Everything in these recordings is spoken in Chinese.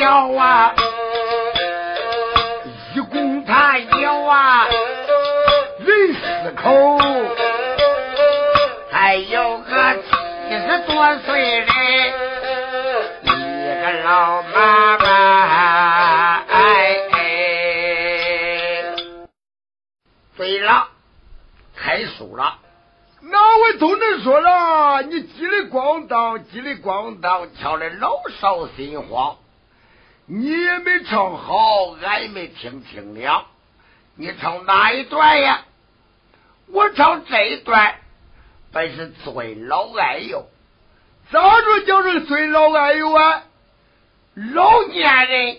小啊，一共他有啊，人四口，还有个七十多岁的，一个老妈妈。哎，对了，开书了，哪位都能说了，你叽里咣当叽里咣当，敲的老少心慌。你也没唱好，俺也没听清了。你唱哪一段呀？我唱这一段，本是尊老爱幼。咋着叫这个尊老爱幼啊？老年人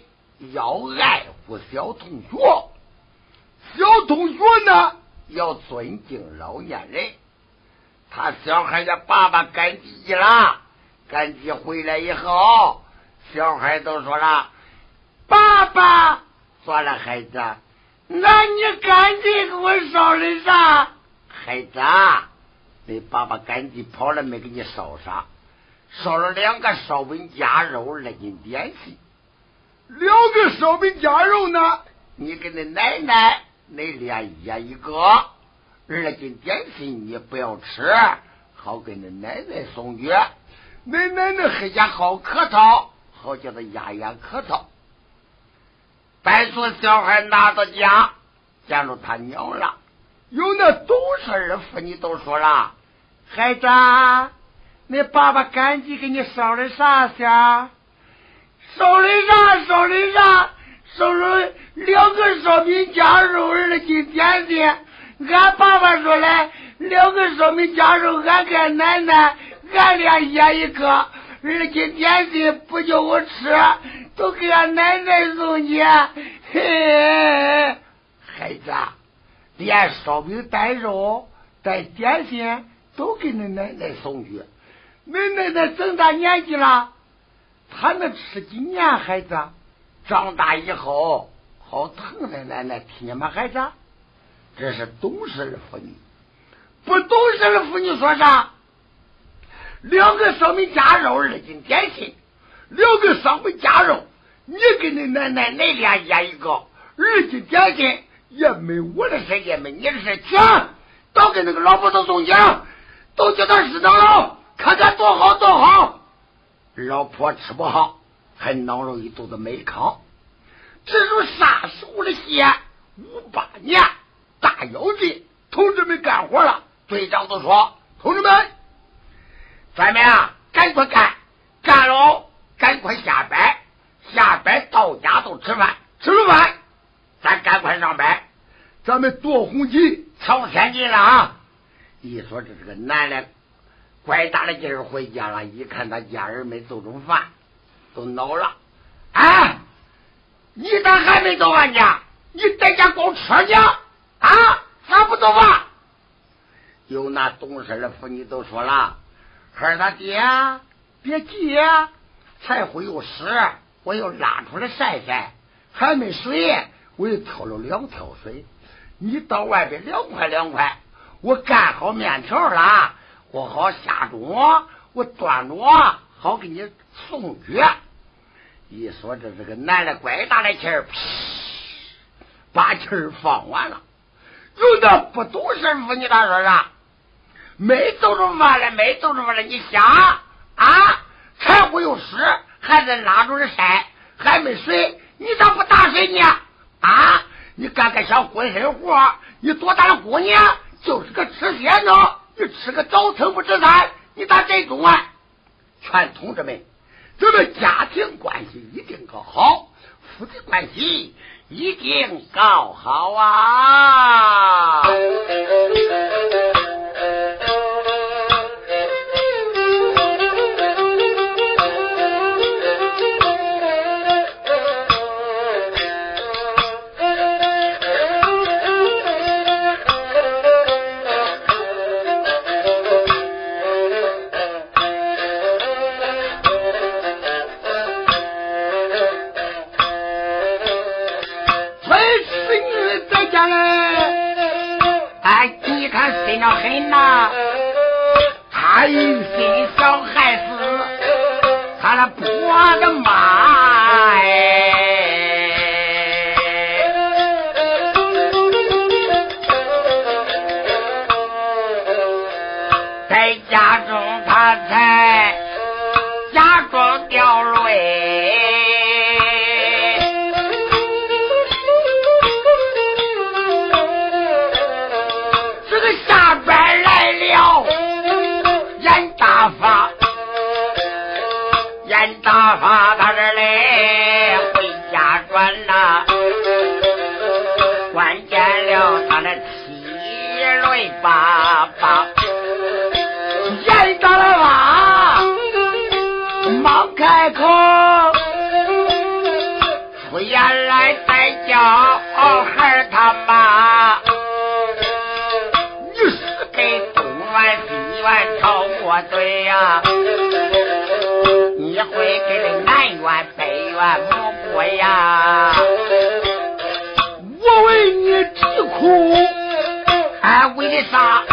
要爱护小同学，小同学呢要尊敬老年人。他小孩的爸爸赶集了。赶集回来以后，小孩都说了：“爸爸，算了，孩子，那你赶紧给我烧的啥？孩子，你爸爸赶紧跑了没给你烧啥？烧了两个烧饼夹肉，二斤点心。两个烧饼夹肉呢？你跟你奶奶，你俩一人一个。二斤点心你不要吃，好给你奶奶送去。”奶奶那黑家好客套，好叫他压压客套。白说小孩拿到家，见着他娘了。有那懂事的妇女都说了：“孩子，你爸爸赶紧给你烧的啥香？烧的啥？烧的啥？烧了两个烧饼夹肉，二斤点心。俺爸爸说嘞，两个烧饼夹肉，俺给奶奶。”俺俩一人一个，二斤点心不叫我吃，都给俺奶奶送去。嘿，孩子，连烧饼带肉带点心都给你奶奶送去。你奶奶这么大年纪了，她能吃几年？孩子，长大以后好疼恁奶奶听见吗？孩子，这是懂事的妇女，不懂事的妇女说啥？两个烧饼夹肉，二斤点心。两个烧饼夹肉，你跟你奶奶那俩压一个，二斤点心也没我的事，也没你的事，去，都给那个老婆子送去，都叫他知道了，看看多好多好。老婆吃不好，还闹了一肚子没糠。这是啥时候的戏？五八年大妖精，同志们干活了。队长都说，同志们。咱们啊，赶快干，干喽！赶快下班，下班到家都吃饭，吃了饭，咱赶快上班。咱们夺红旗，抢先进了啊！一说这是个男的，怪大的劲儿回家了。一看他家人没做中饭，都恼了。啊！你咋还没做饭呢？你在家光吃呢？啊！咋不走啊？有那懂事的妇女都说了。孩儿他爹，别急，柴火有湿，我又拉出来晒晒；还没水，我又挑了两挑水。你到外边凉快凉快。我干好面条了，我好下盅，我端着好给你送去。一说这是个男的，怪大的气儿，把气儿放完了。有的不懂事妇，你咋说啥？没做着饭了没做着饭了你瞎啊？柴火又湿还在拉着晒还没水你咋不打水呢？啊？你干个小混身活你多大的姑娘就是个吃闲着你吃个早餐不吃饭你咋这种啊？全同志们咱们家庭关系一定搞好夫妻关系一定搞好啊。心要狠呐，他一心想害死他那婆娘。怨母呀！我为你啼哭，俺为你啥？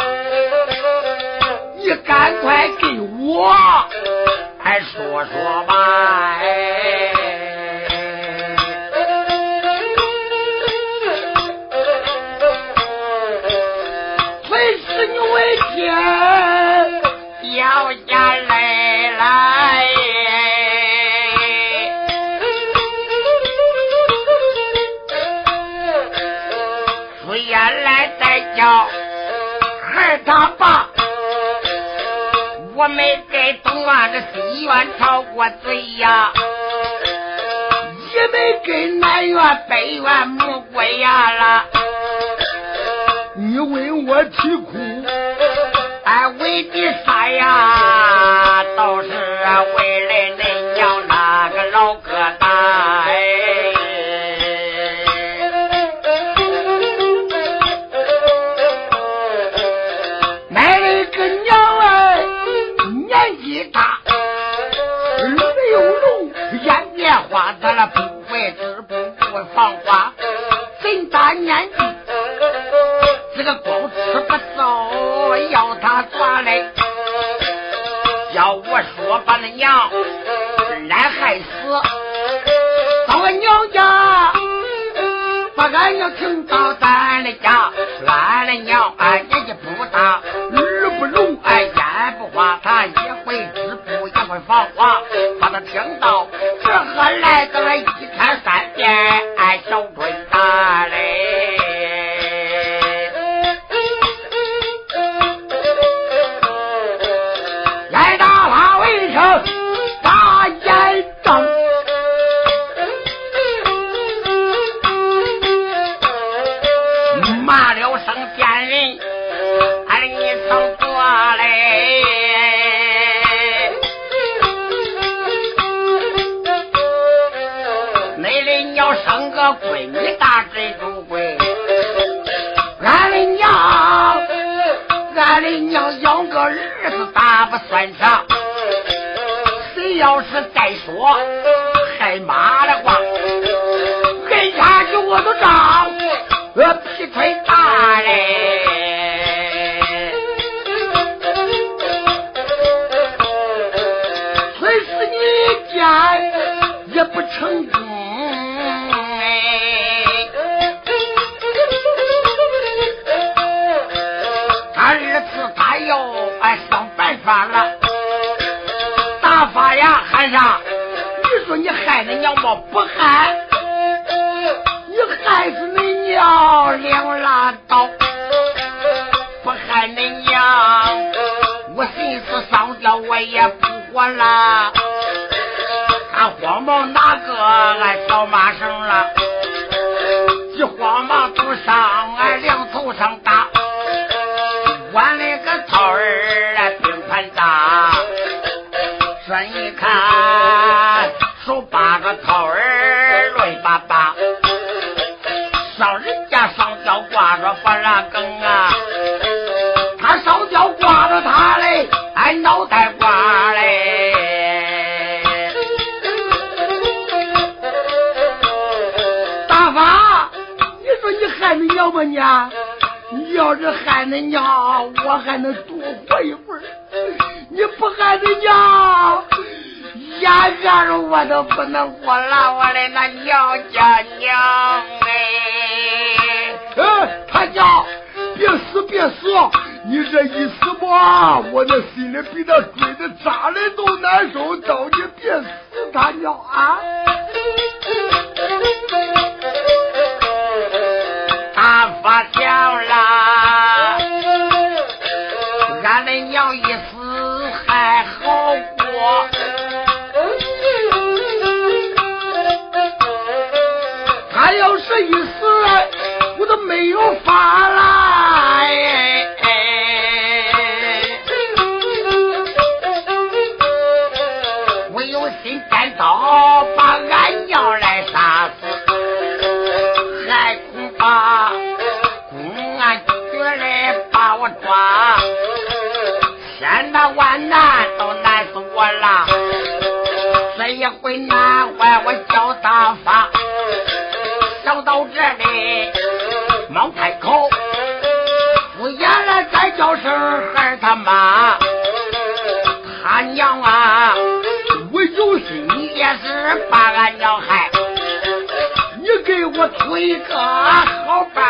这西元超过罪呀，也没跟南元、北元没鬼呀了。你为我吃苦，俺为你啥呀？倒是为了。听到这哥来到了，一天三遍挨小鬼打来，挨打打未成，打眼中，骂了声贱人。闺女大，真都贵。俺的娘，俺的娘养个儿子，咋不算啥？谁要是再说害妈的话，回家就我都找我劈腿大人，腿死你家也不成。恁娘么不喊，你害死你娘两拉倒，不喊你娘，我心思上吊我也不活了。俺慌忙拿个俺小马绳了。着把拉梗啊，他烧焦挂着他嘞，俺脑袋瓜嘞。大发，你说你害你娘吧你？你要是害你娘，我还能多活一会儿。你不害你娘，眼看着我都不能活了，我的那娘家娘哎！他娘别死别死，你这一死吧，我这心里比那鬼子扎的都难受。叫你别死，他娘啊！他发想了，没有法了。哎我有心单刀把俺娘来杀死，还恐怕公安局来把我抓，千难万难都难死我了。这一回难坏我叫大发，想到这里忙开口，敷衍了再叫声孩他妈，他娘啊！我有心，你也是把俺娘害，你给我出一个好办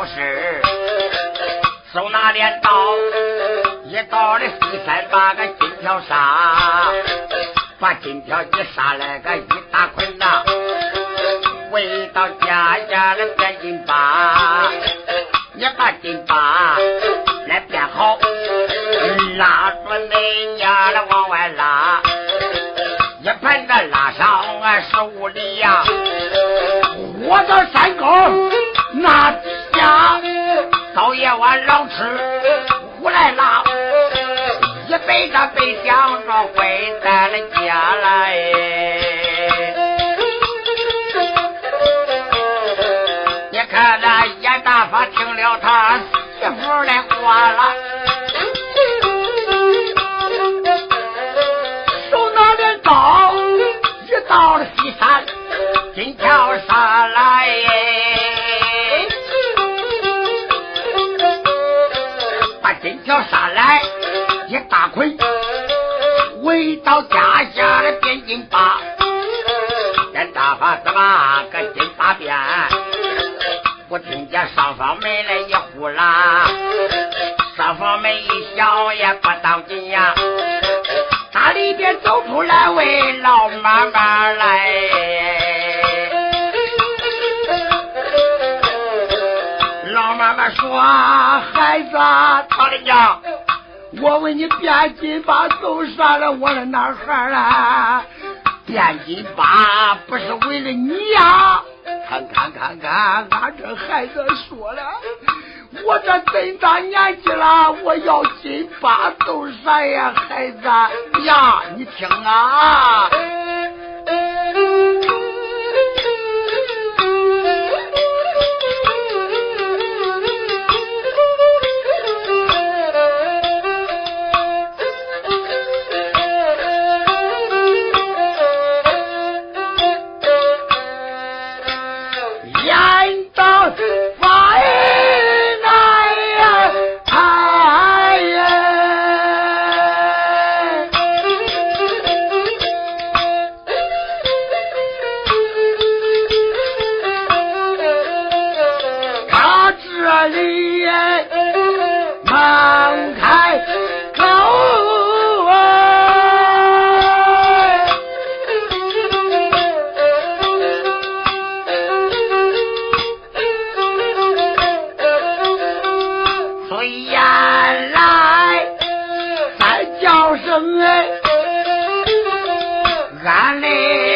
饭没有事，手拿镰刀，一刀的西山把个金条杀，把金条一杀来个一大捆呐，回到家家的变金把，你把金把他本想着回咱的家来。你看那严大发听了他媳妇的话了，严大发子把个金巴变。我听见上房门来一呼啦，上房门一响也不当紧呀，他里边走出来位老妈妈来。老妈妈说：“孩子，他的娘，我问你变金把走啥了？我的哪孩了？变金巴不是为了你呀？看看看看，俺这孩子说了，我这真大年纪了，我要金巴都啥呀？孩子呀，你听啊。原来在叫声哎俺嘞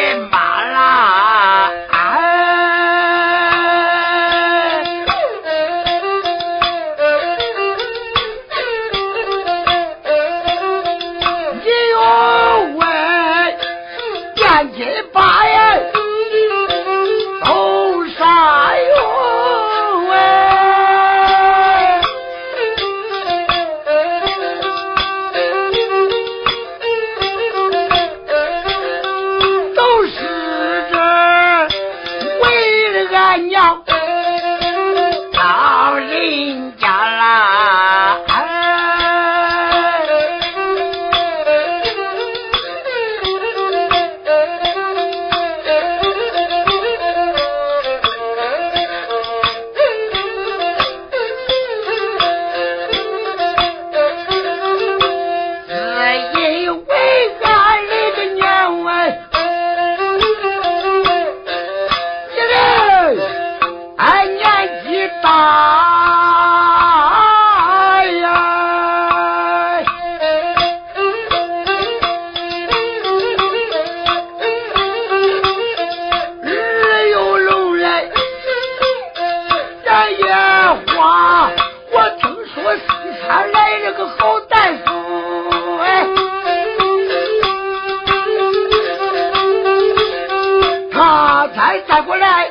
再转过来，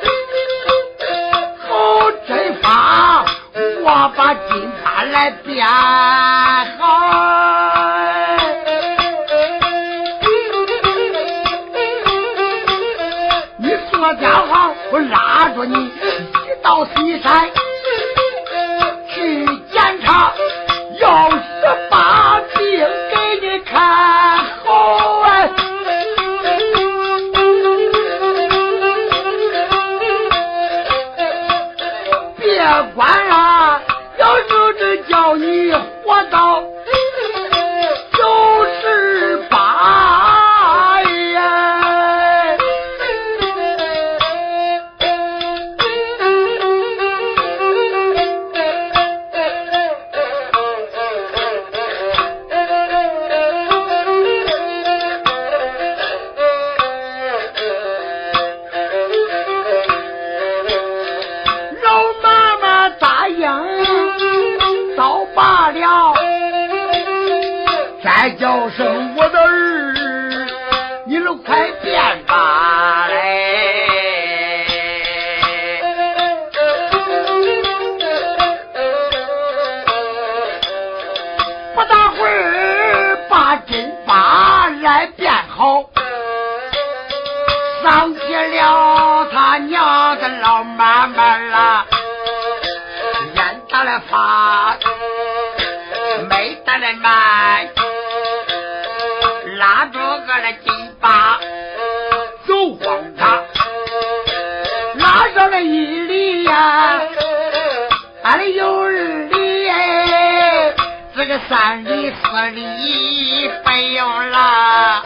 好阵法，我把金盘来变。没得人买，拉着个的金巴走光他，拉上了一里呀、啊，俺有二里哎，这个三里四里不用了。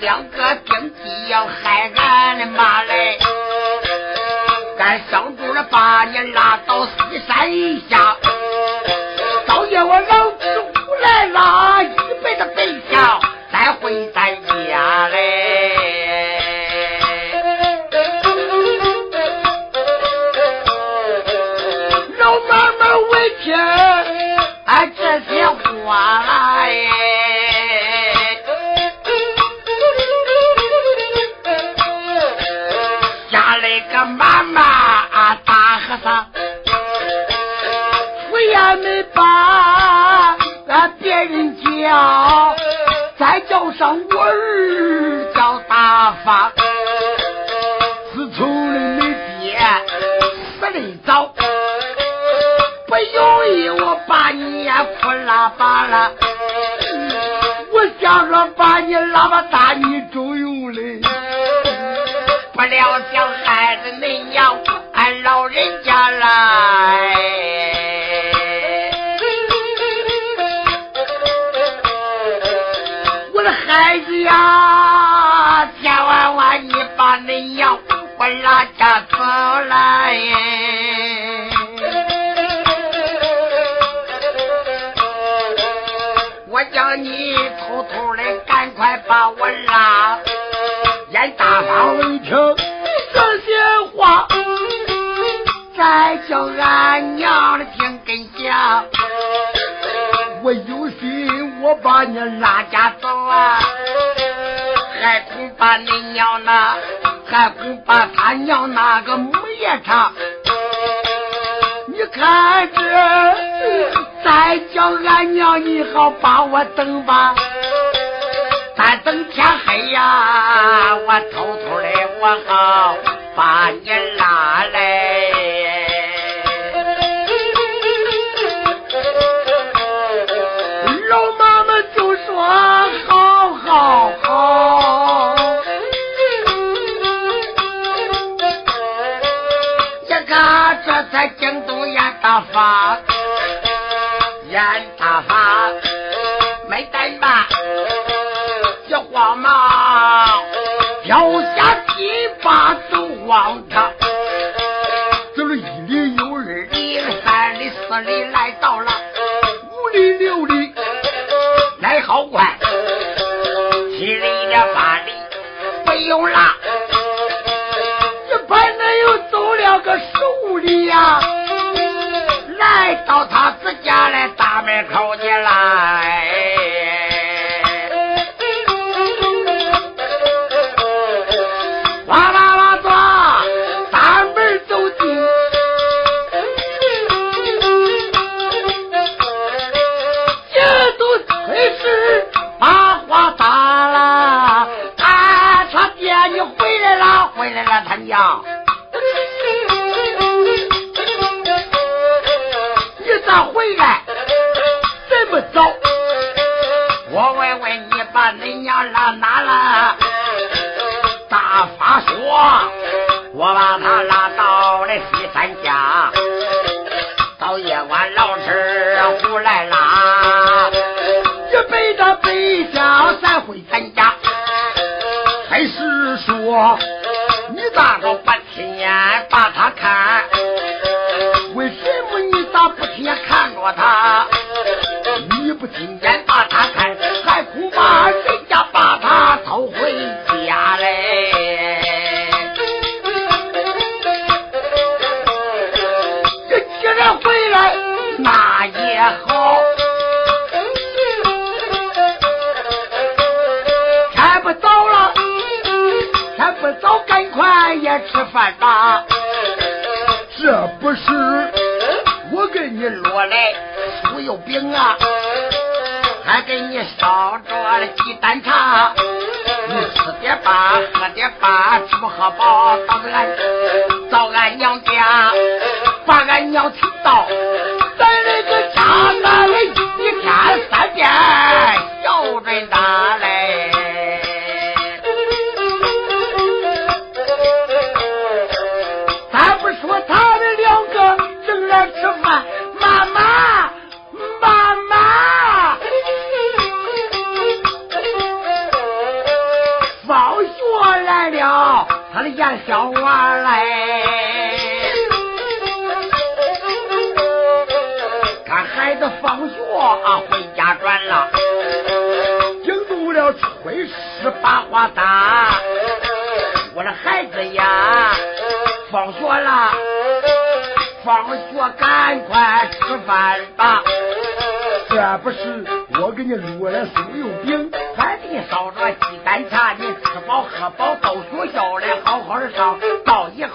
两个兵机要害俺的妈嘞！俺小住了把你拉到西山下，找见我啊！再叫上我儿叫大发。自从你爹死的早，不容易，我把你也哭拉巴了。我想着把你拉巴大，你再叫俺娘的听跟讲，我有心我把你拉家走啊，还恐怕你娘那，还恐怕他娘那个母夜叉，你看这，再叫俺娘你好把我等吧。咱等天黑呀，我偷偷的我好把你拉来。看这才惊动严大发，严大发没怠慢。慌忙掉下几把走往他，走了一里又二里，三里四里来到了五里六里，来好快，七里的八里不用了，到他自家的大门口，你来。哇啦啦转，大门走进，今都开始把话答了。哎，他爹你回来了，回来了，他娘。饱，见小娃来，看孩子放学啊回家转了，惊动了炊事八花大，我的孩子呀。放学了，放学赶快吃饭吧。这不是我给你录了酥油饼，你烧着鸡蛋茶，你吃饱喝饱到学校来，好好的上。到以后，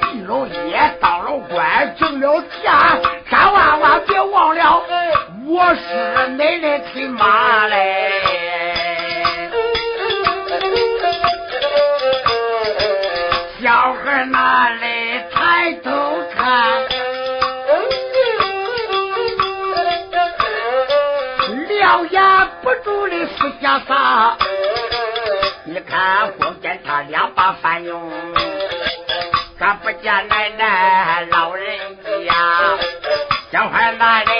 比进了业，当了官，挣了钱，千万万别忘了，我是你的亲妈嘞！小孩哪的思想啥？你看光见他两把饭用，咋不见奶奶老人家。小孩那里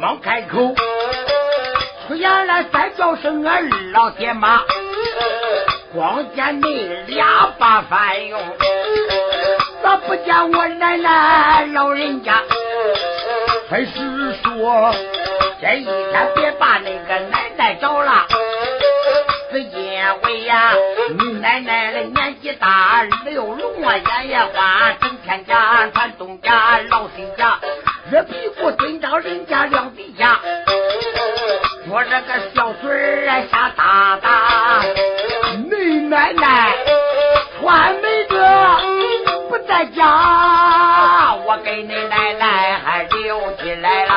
忙开口，出言来再叫声俺二老爹妈。光见你两把饭用，咋不见我奶奶老人家？还是说这一天别把那个奶奶找了？是因为呀，你奶奶的年纪大，刘龙啊眼也花，整天家传东家老西家，热屁股蹲到人家梁底下，我这个小嘴儿瞎哒哒，你奶奶穿没个不在家，我给你奶奶还留起来了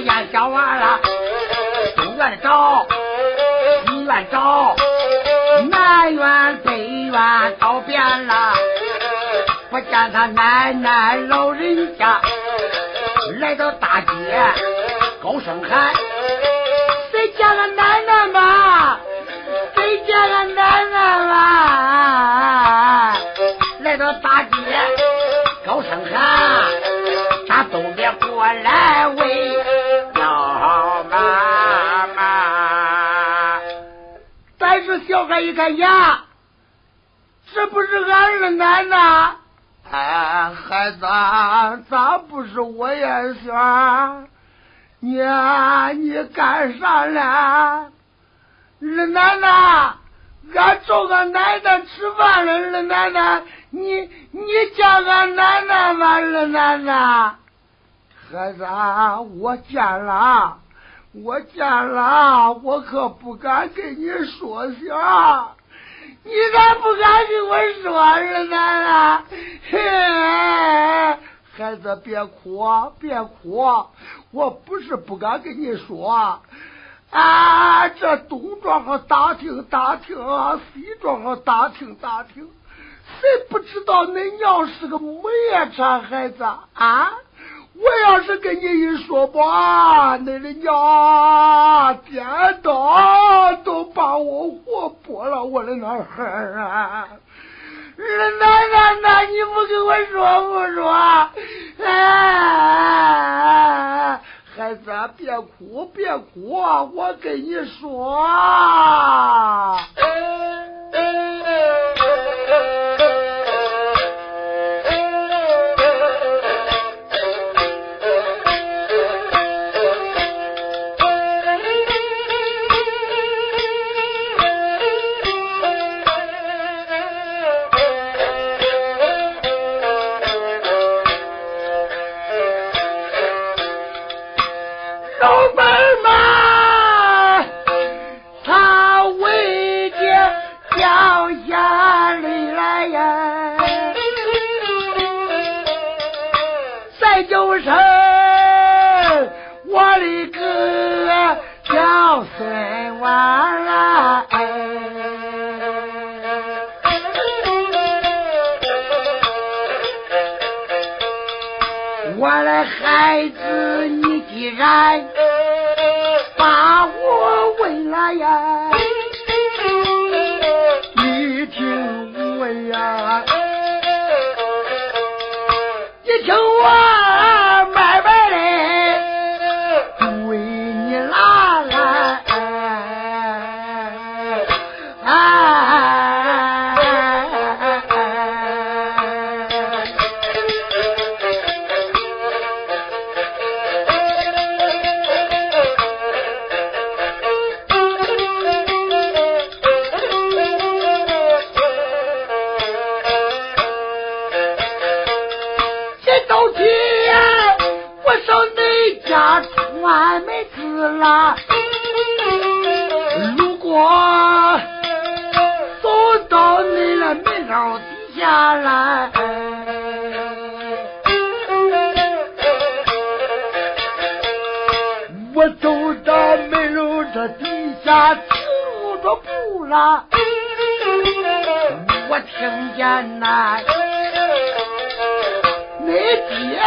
眼小娃了，东院找，西院找，南院北院找遍了。不见他奶奶老人家，来到大街高声喊：“谁见了奶奶嘛？谁见了奶奶嘛？”来到大街高声喊：“他东边过来小孩一看呀，这不是俺二奶奶。哎，孩子，咋不是我呀？轩，你你干啥呢？二奶奶，俺找俺奶奶吃饭了。二奶奶，你你见俺奶奶吗？二奶奶，孩子，我见了，我见了，我可不敢跟你说下。你咋不敢跟我说，二奶奶？孩子，别哭，别哭！我不是不敢跟你说，啊，这东庄上打听打听，西庄上打听打听，谁不知道恁娘是个母夜叉孩子啊？我要是跟你一说吧，恁的娘颠倒都把我活剥了，我的那孩儿啊！二奶奶，那你不跟我说不说？哎，孩子，别哭，别哭，我跟你说。俺把我问来呀！那走着步了。我听见那你爹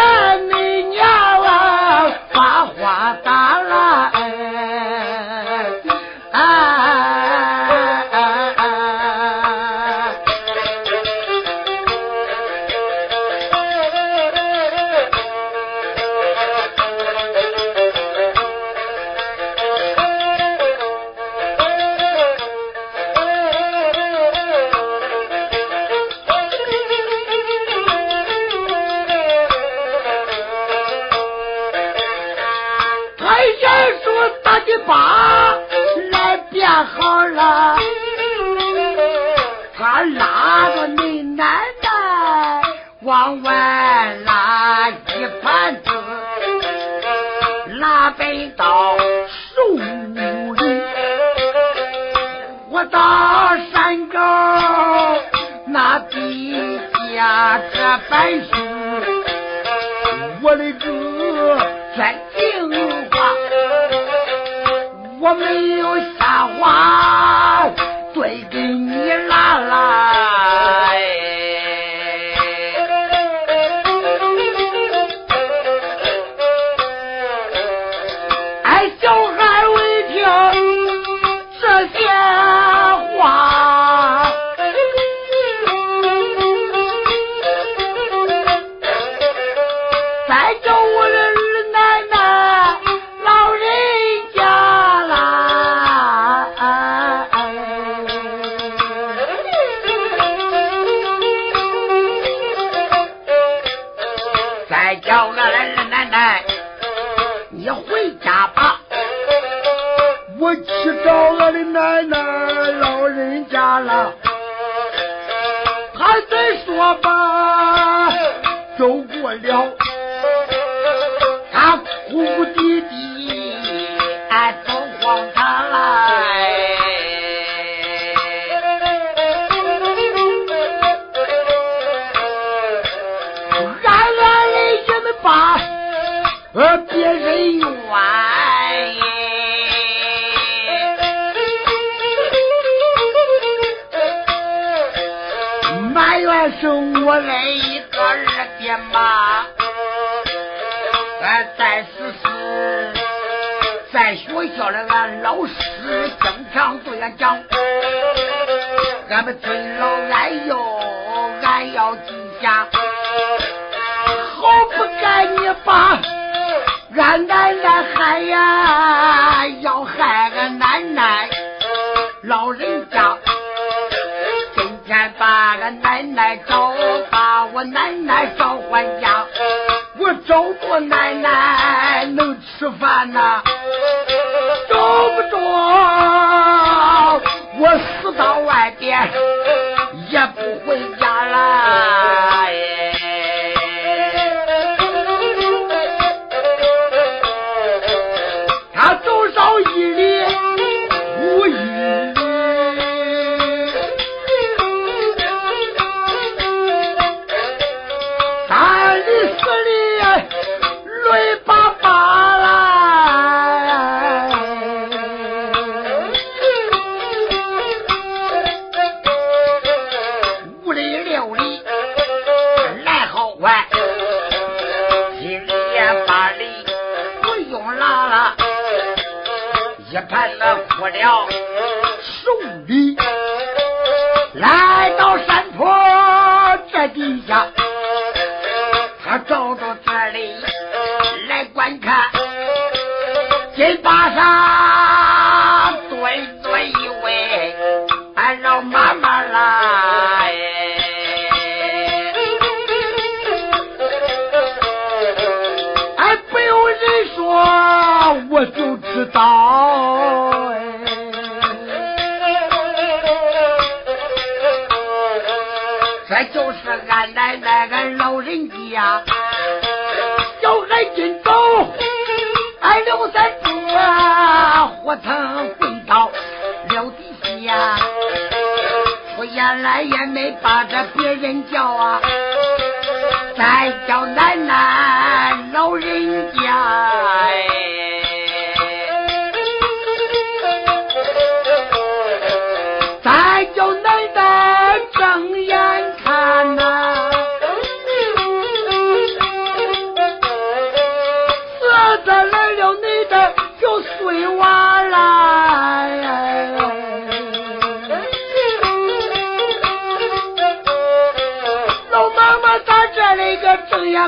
去找我的奶奶老人家了。还在说吧，走过了。叫了俺老师经常对俺讲，俺们尊老爱幼，俺要记下。好不该你把俺奶奶害呀，要害俺奶奶老人家。今天把俺奶奶找，把我奶奶找回家。我找不奶奶能吃饭呐、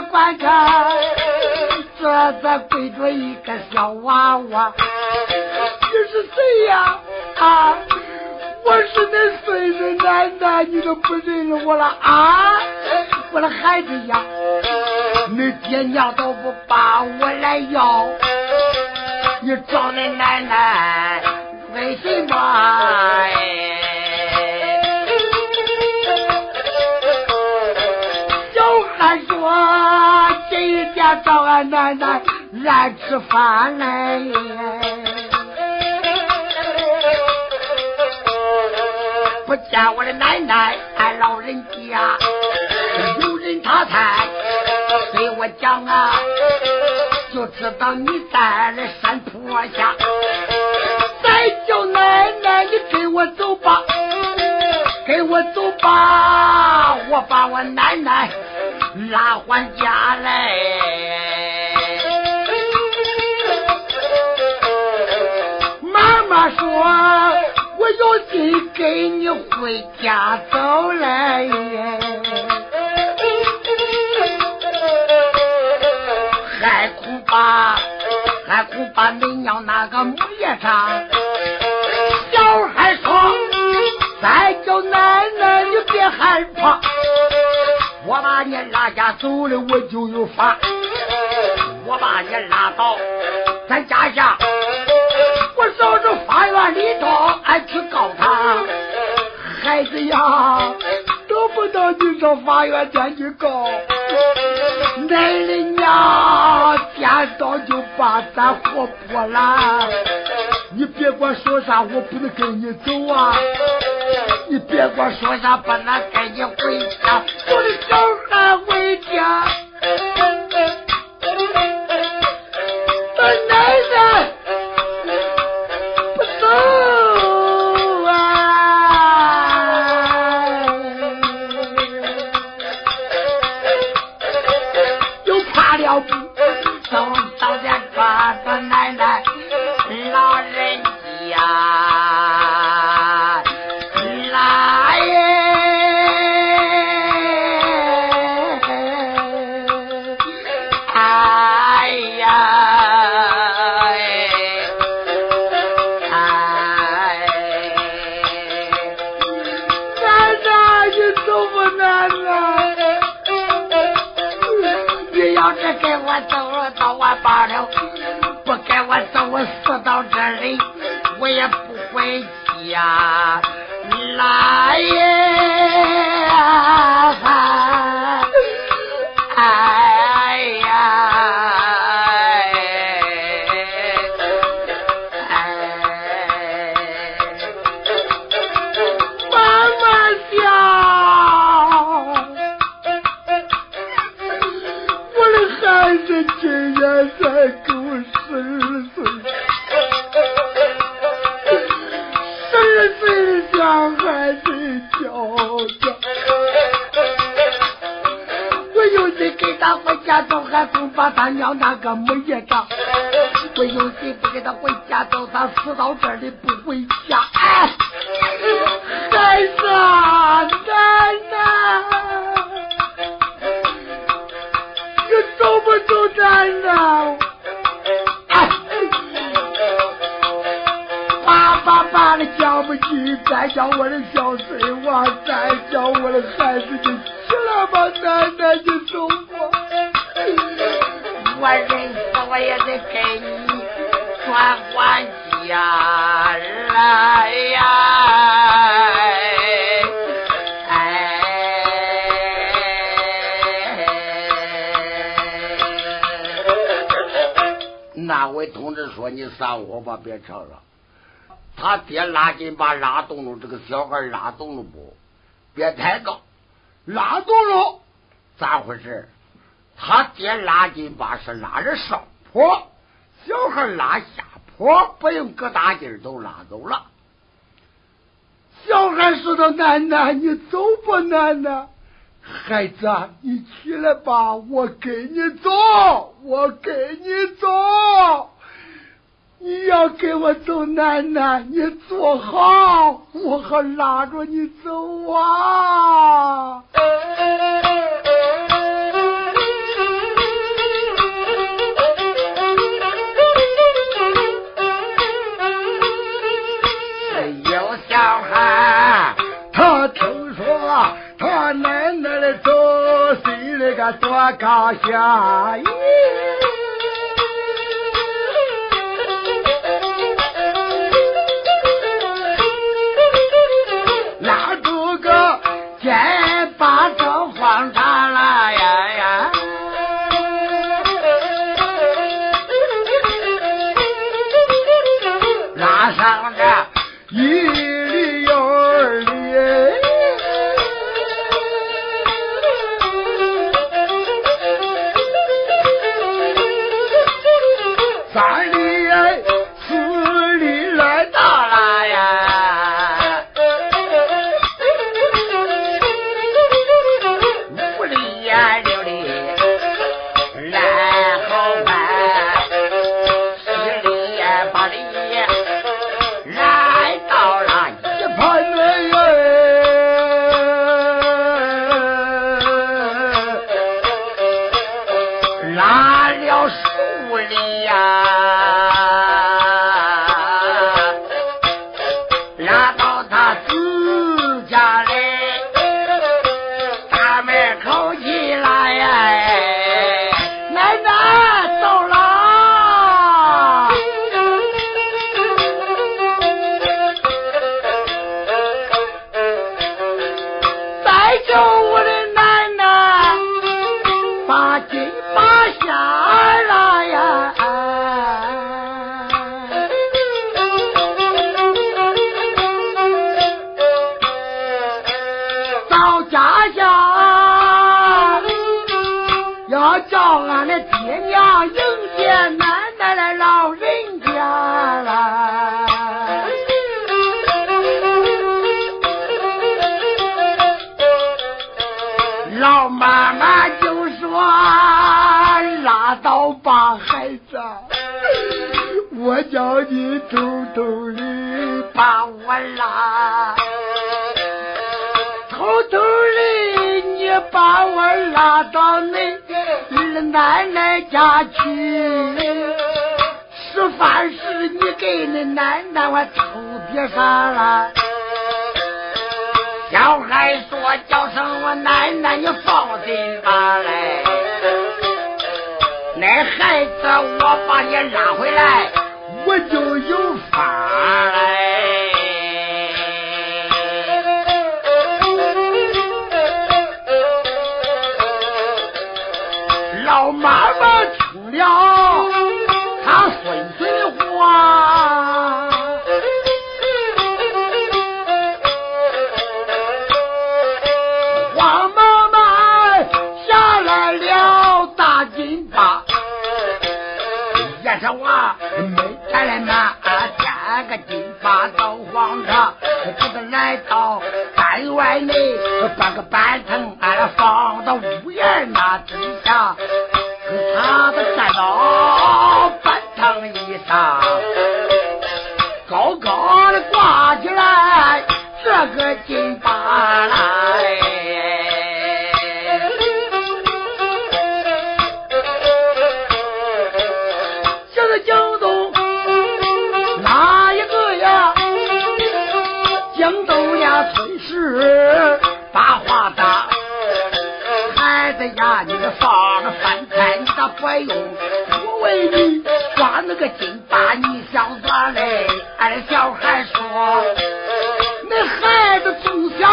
观看，这这跪着一个小娃娃，你是谁呀？啊，我是恁孙子奶奶，你都不认识我了啊？我的孩子呀，你爹娘都不把我来要，你找恁奶奶为什么？找俺奶奶来吃饭来，不见我的奶奶，俺老人家有人他猜，对我讲啊，就知道你在那山坡下。再叫奶奶，你跟我走吧，跟我走吧，我把我奶奶拉回家来。妈妈说：“我有心跟你回家走来，还恐怕还恐怕你娘那个母夜场。”小孩说：“再叫奶奶，你别害怕，把你拉家走了，我就有法，我把你拉到咱家下。”我守着法院里头，俺去告他。孩子呀，得不到你上法院前去告，奶奶娘见到就把咱活剥了。你别管说啥，我不能跟你走啊！你别管说啥，不能跟你回家。我的小回家。我也不回家来呀。俺总把他娘那个母爷着，我有心不给他回家，叫他死到这里不回家。哎，孩子、啊，奶奶，你走不走咱奶？哎，爸爸爸的瞧不起，再叫我的小孙娃，再叫我的孩子，你起来吧，奶奶，你走。我认识我也得给你转关家来，呀，哎。那位同志说你散伙吧，别吵吵，他爹拉筋把拉动了，这个小孩拉动了不？别抬高，拉动了咋回事？他爹拉筋把是拉着上坡，小孩拉下坡，不用搁大劲都拉走了。小孩说道：“奶奶，你走不，奶奶。”孩子，你起来吧，我跟你走，我跟你走。你要跟我走，奶奶，你坐好，我还拉着你走啊。多高兴。拉到你奶奶家去。吃饭时你给你奶奶我偷别啥了？小孩说叫声我奶奶，你放心吧嘞。那孩子，我把你拉回来。我就有法来，金发到黄车，这个来到山外内，搬个板凳，俺放到屋檐那底下，他的站到板凳以上，高高的挂起来这个金发啦。菜，你咋不用？我问你，抓那个金把，你想咋嘞？俺小孩说，那孩子从小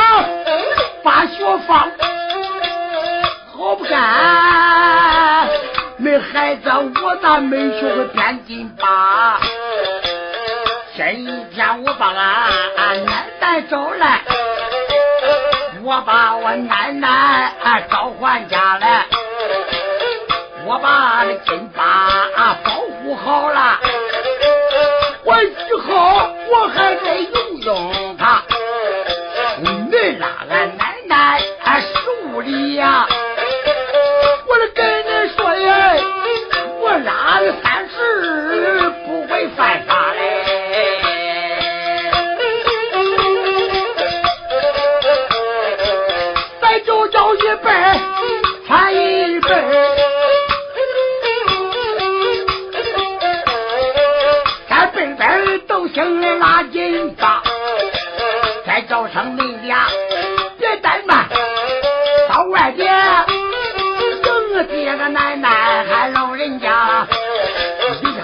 把学放，好不干？那孩。子，我咋没学会编金巴？今天我把俺奶奶找来，我把我奶奶召唤家来，我把那金巴保护好了，我以后我还得叫声恁俩别怠慢，到外边迎爹个奶奶还老人家。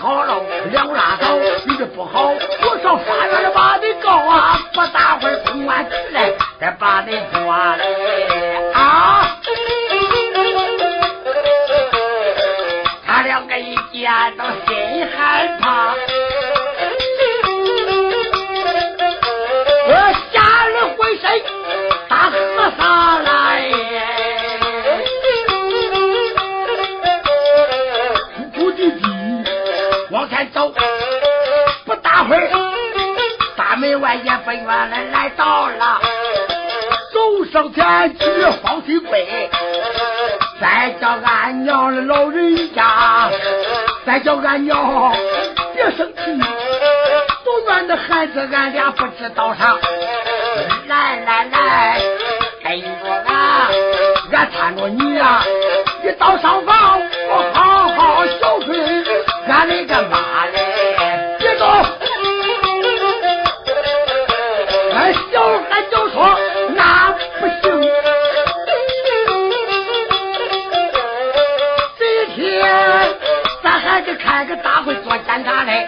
好了，两拉倒，你这不好，我上法院里把你告啊！不大会儿公安局来，再把你抓来啊！他两个一见到心害外也本院来来到了，走上前去放心跪，再叫俺娘的老人家，再叫俺娘别生气，都院的孩子俺俩不知道啥，来来来，跟着俺，俺搀着你呀，你到上房，开个大会做检查嘞，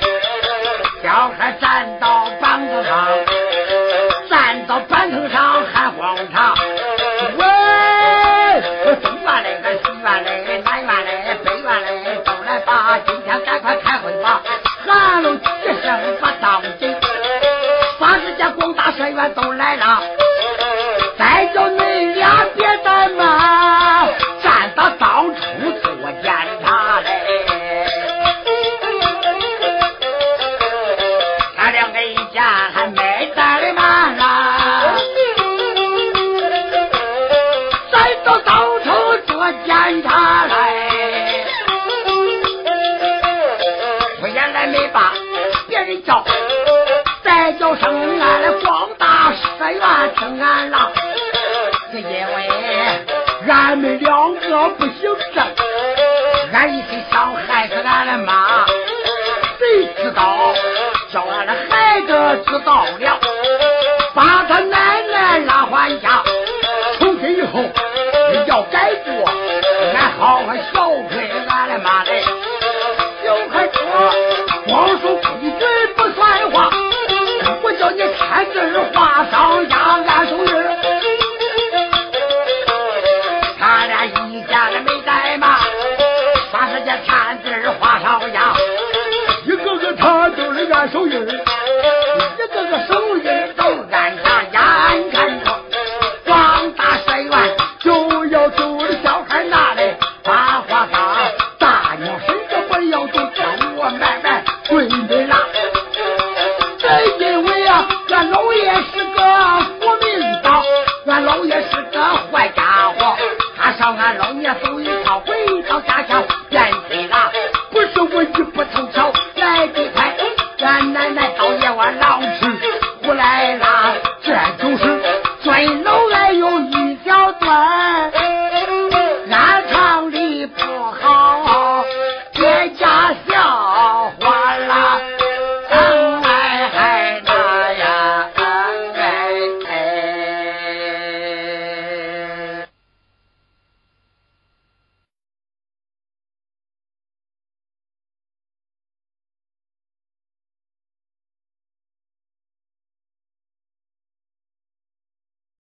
小孩站到板子上，站到板凳上喊荒唐。喂，东院嘞，西院嘞，南院嘞，北院嘞，都来吧，今天赶快开会吧，喊了几声不当紧，八十家广大社员都来了，再叫不行正，俺一心想害死俺的妈，谁知道叫俺的孩子知道了，把他奶奶拉回家，从今以后要改过，俺好好孝顺俺的妈嘞。小孩说，光说规矩不算话。我叫你看字画上。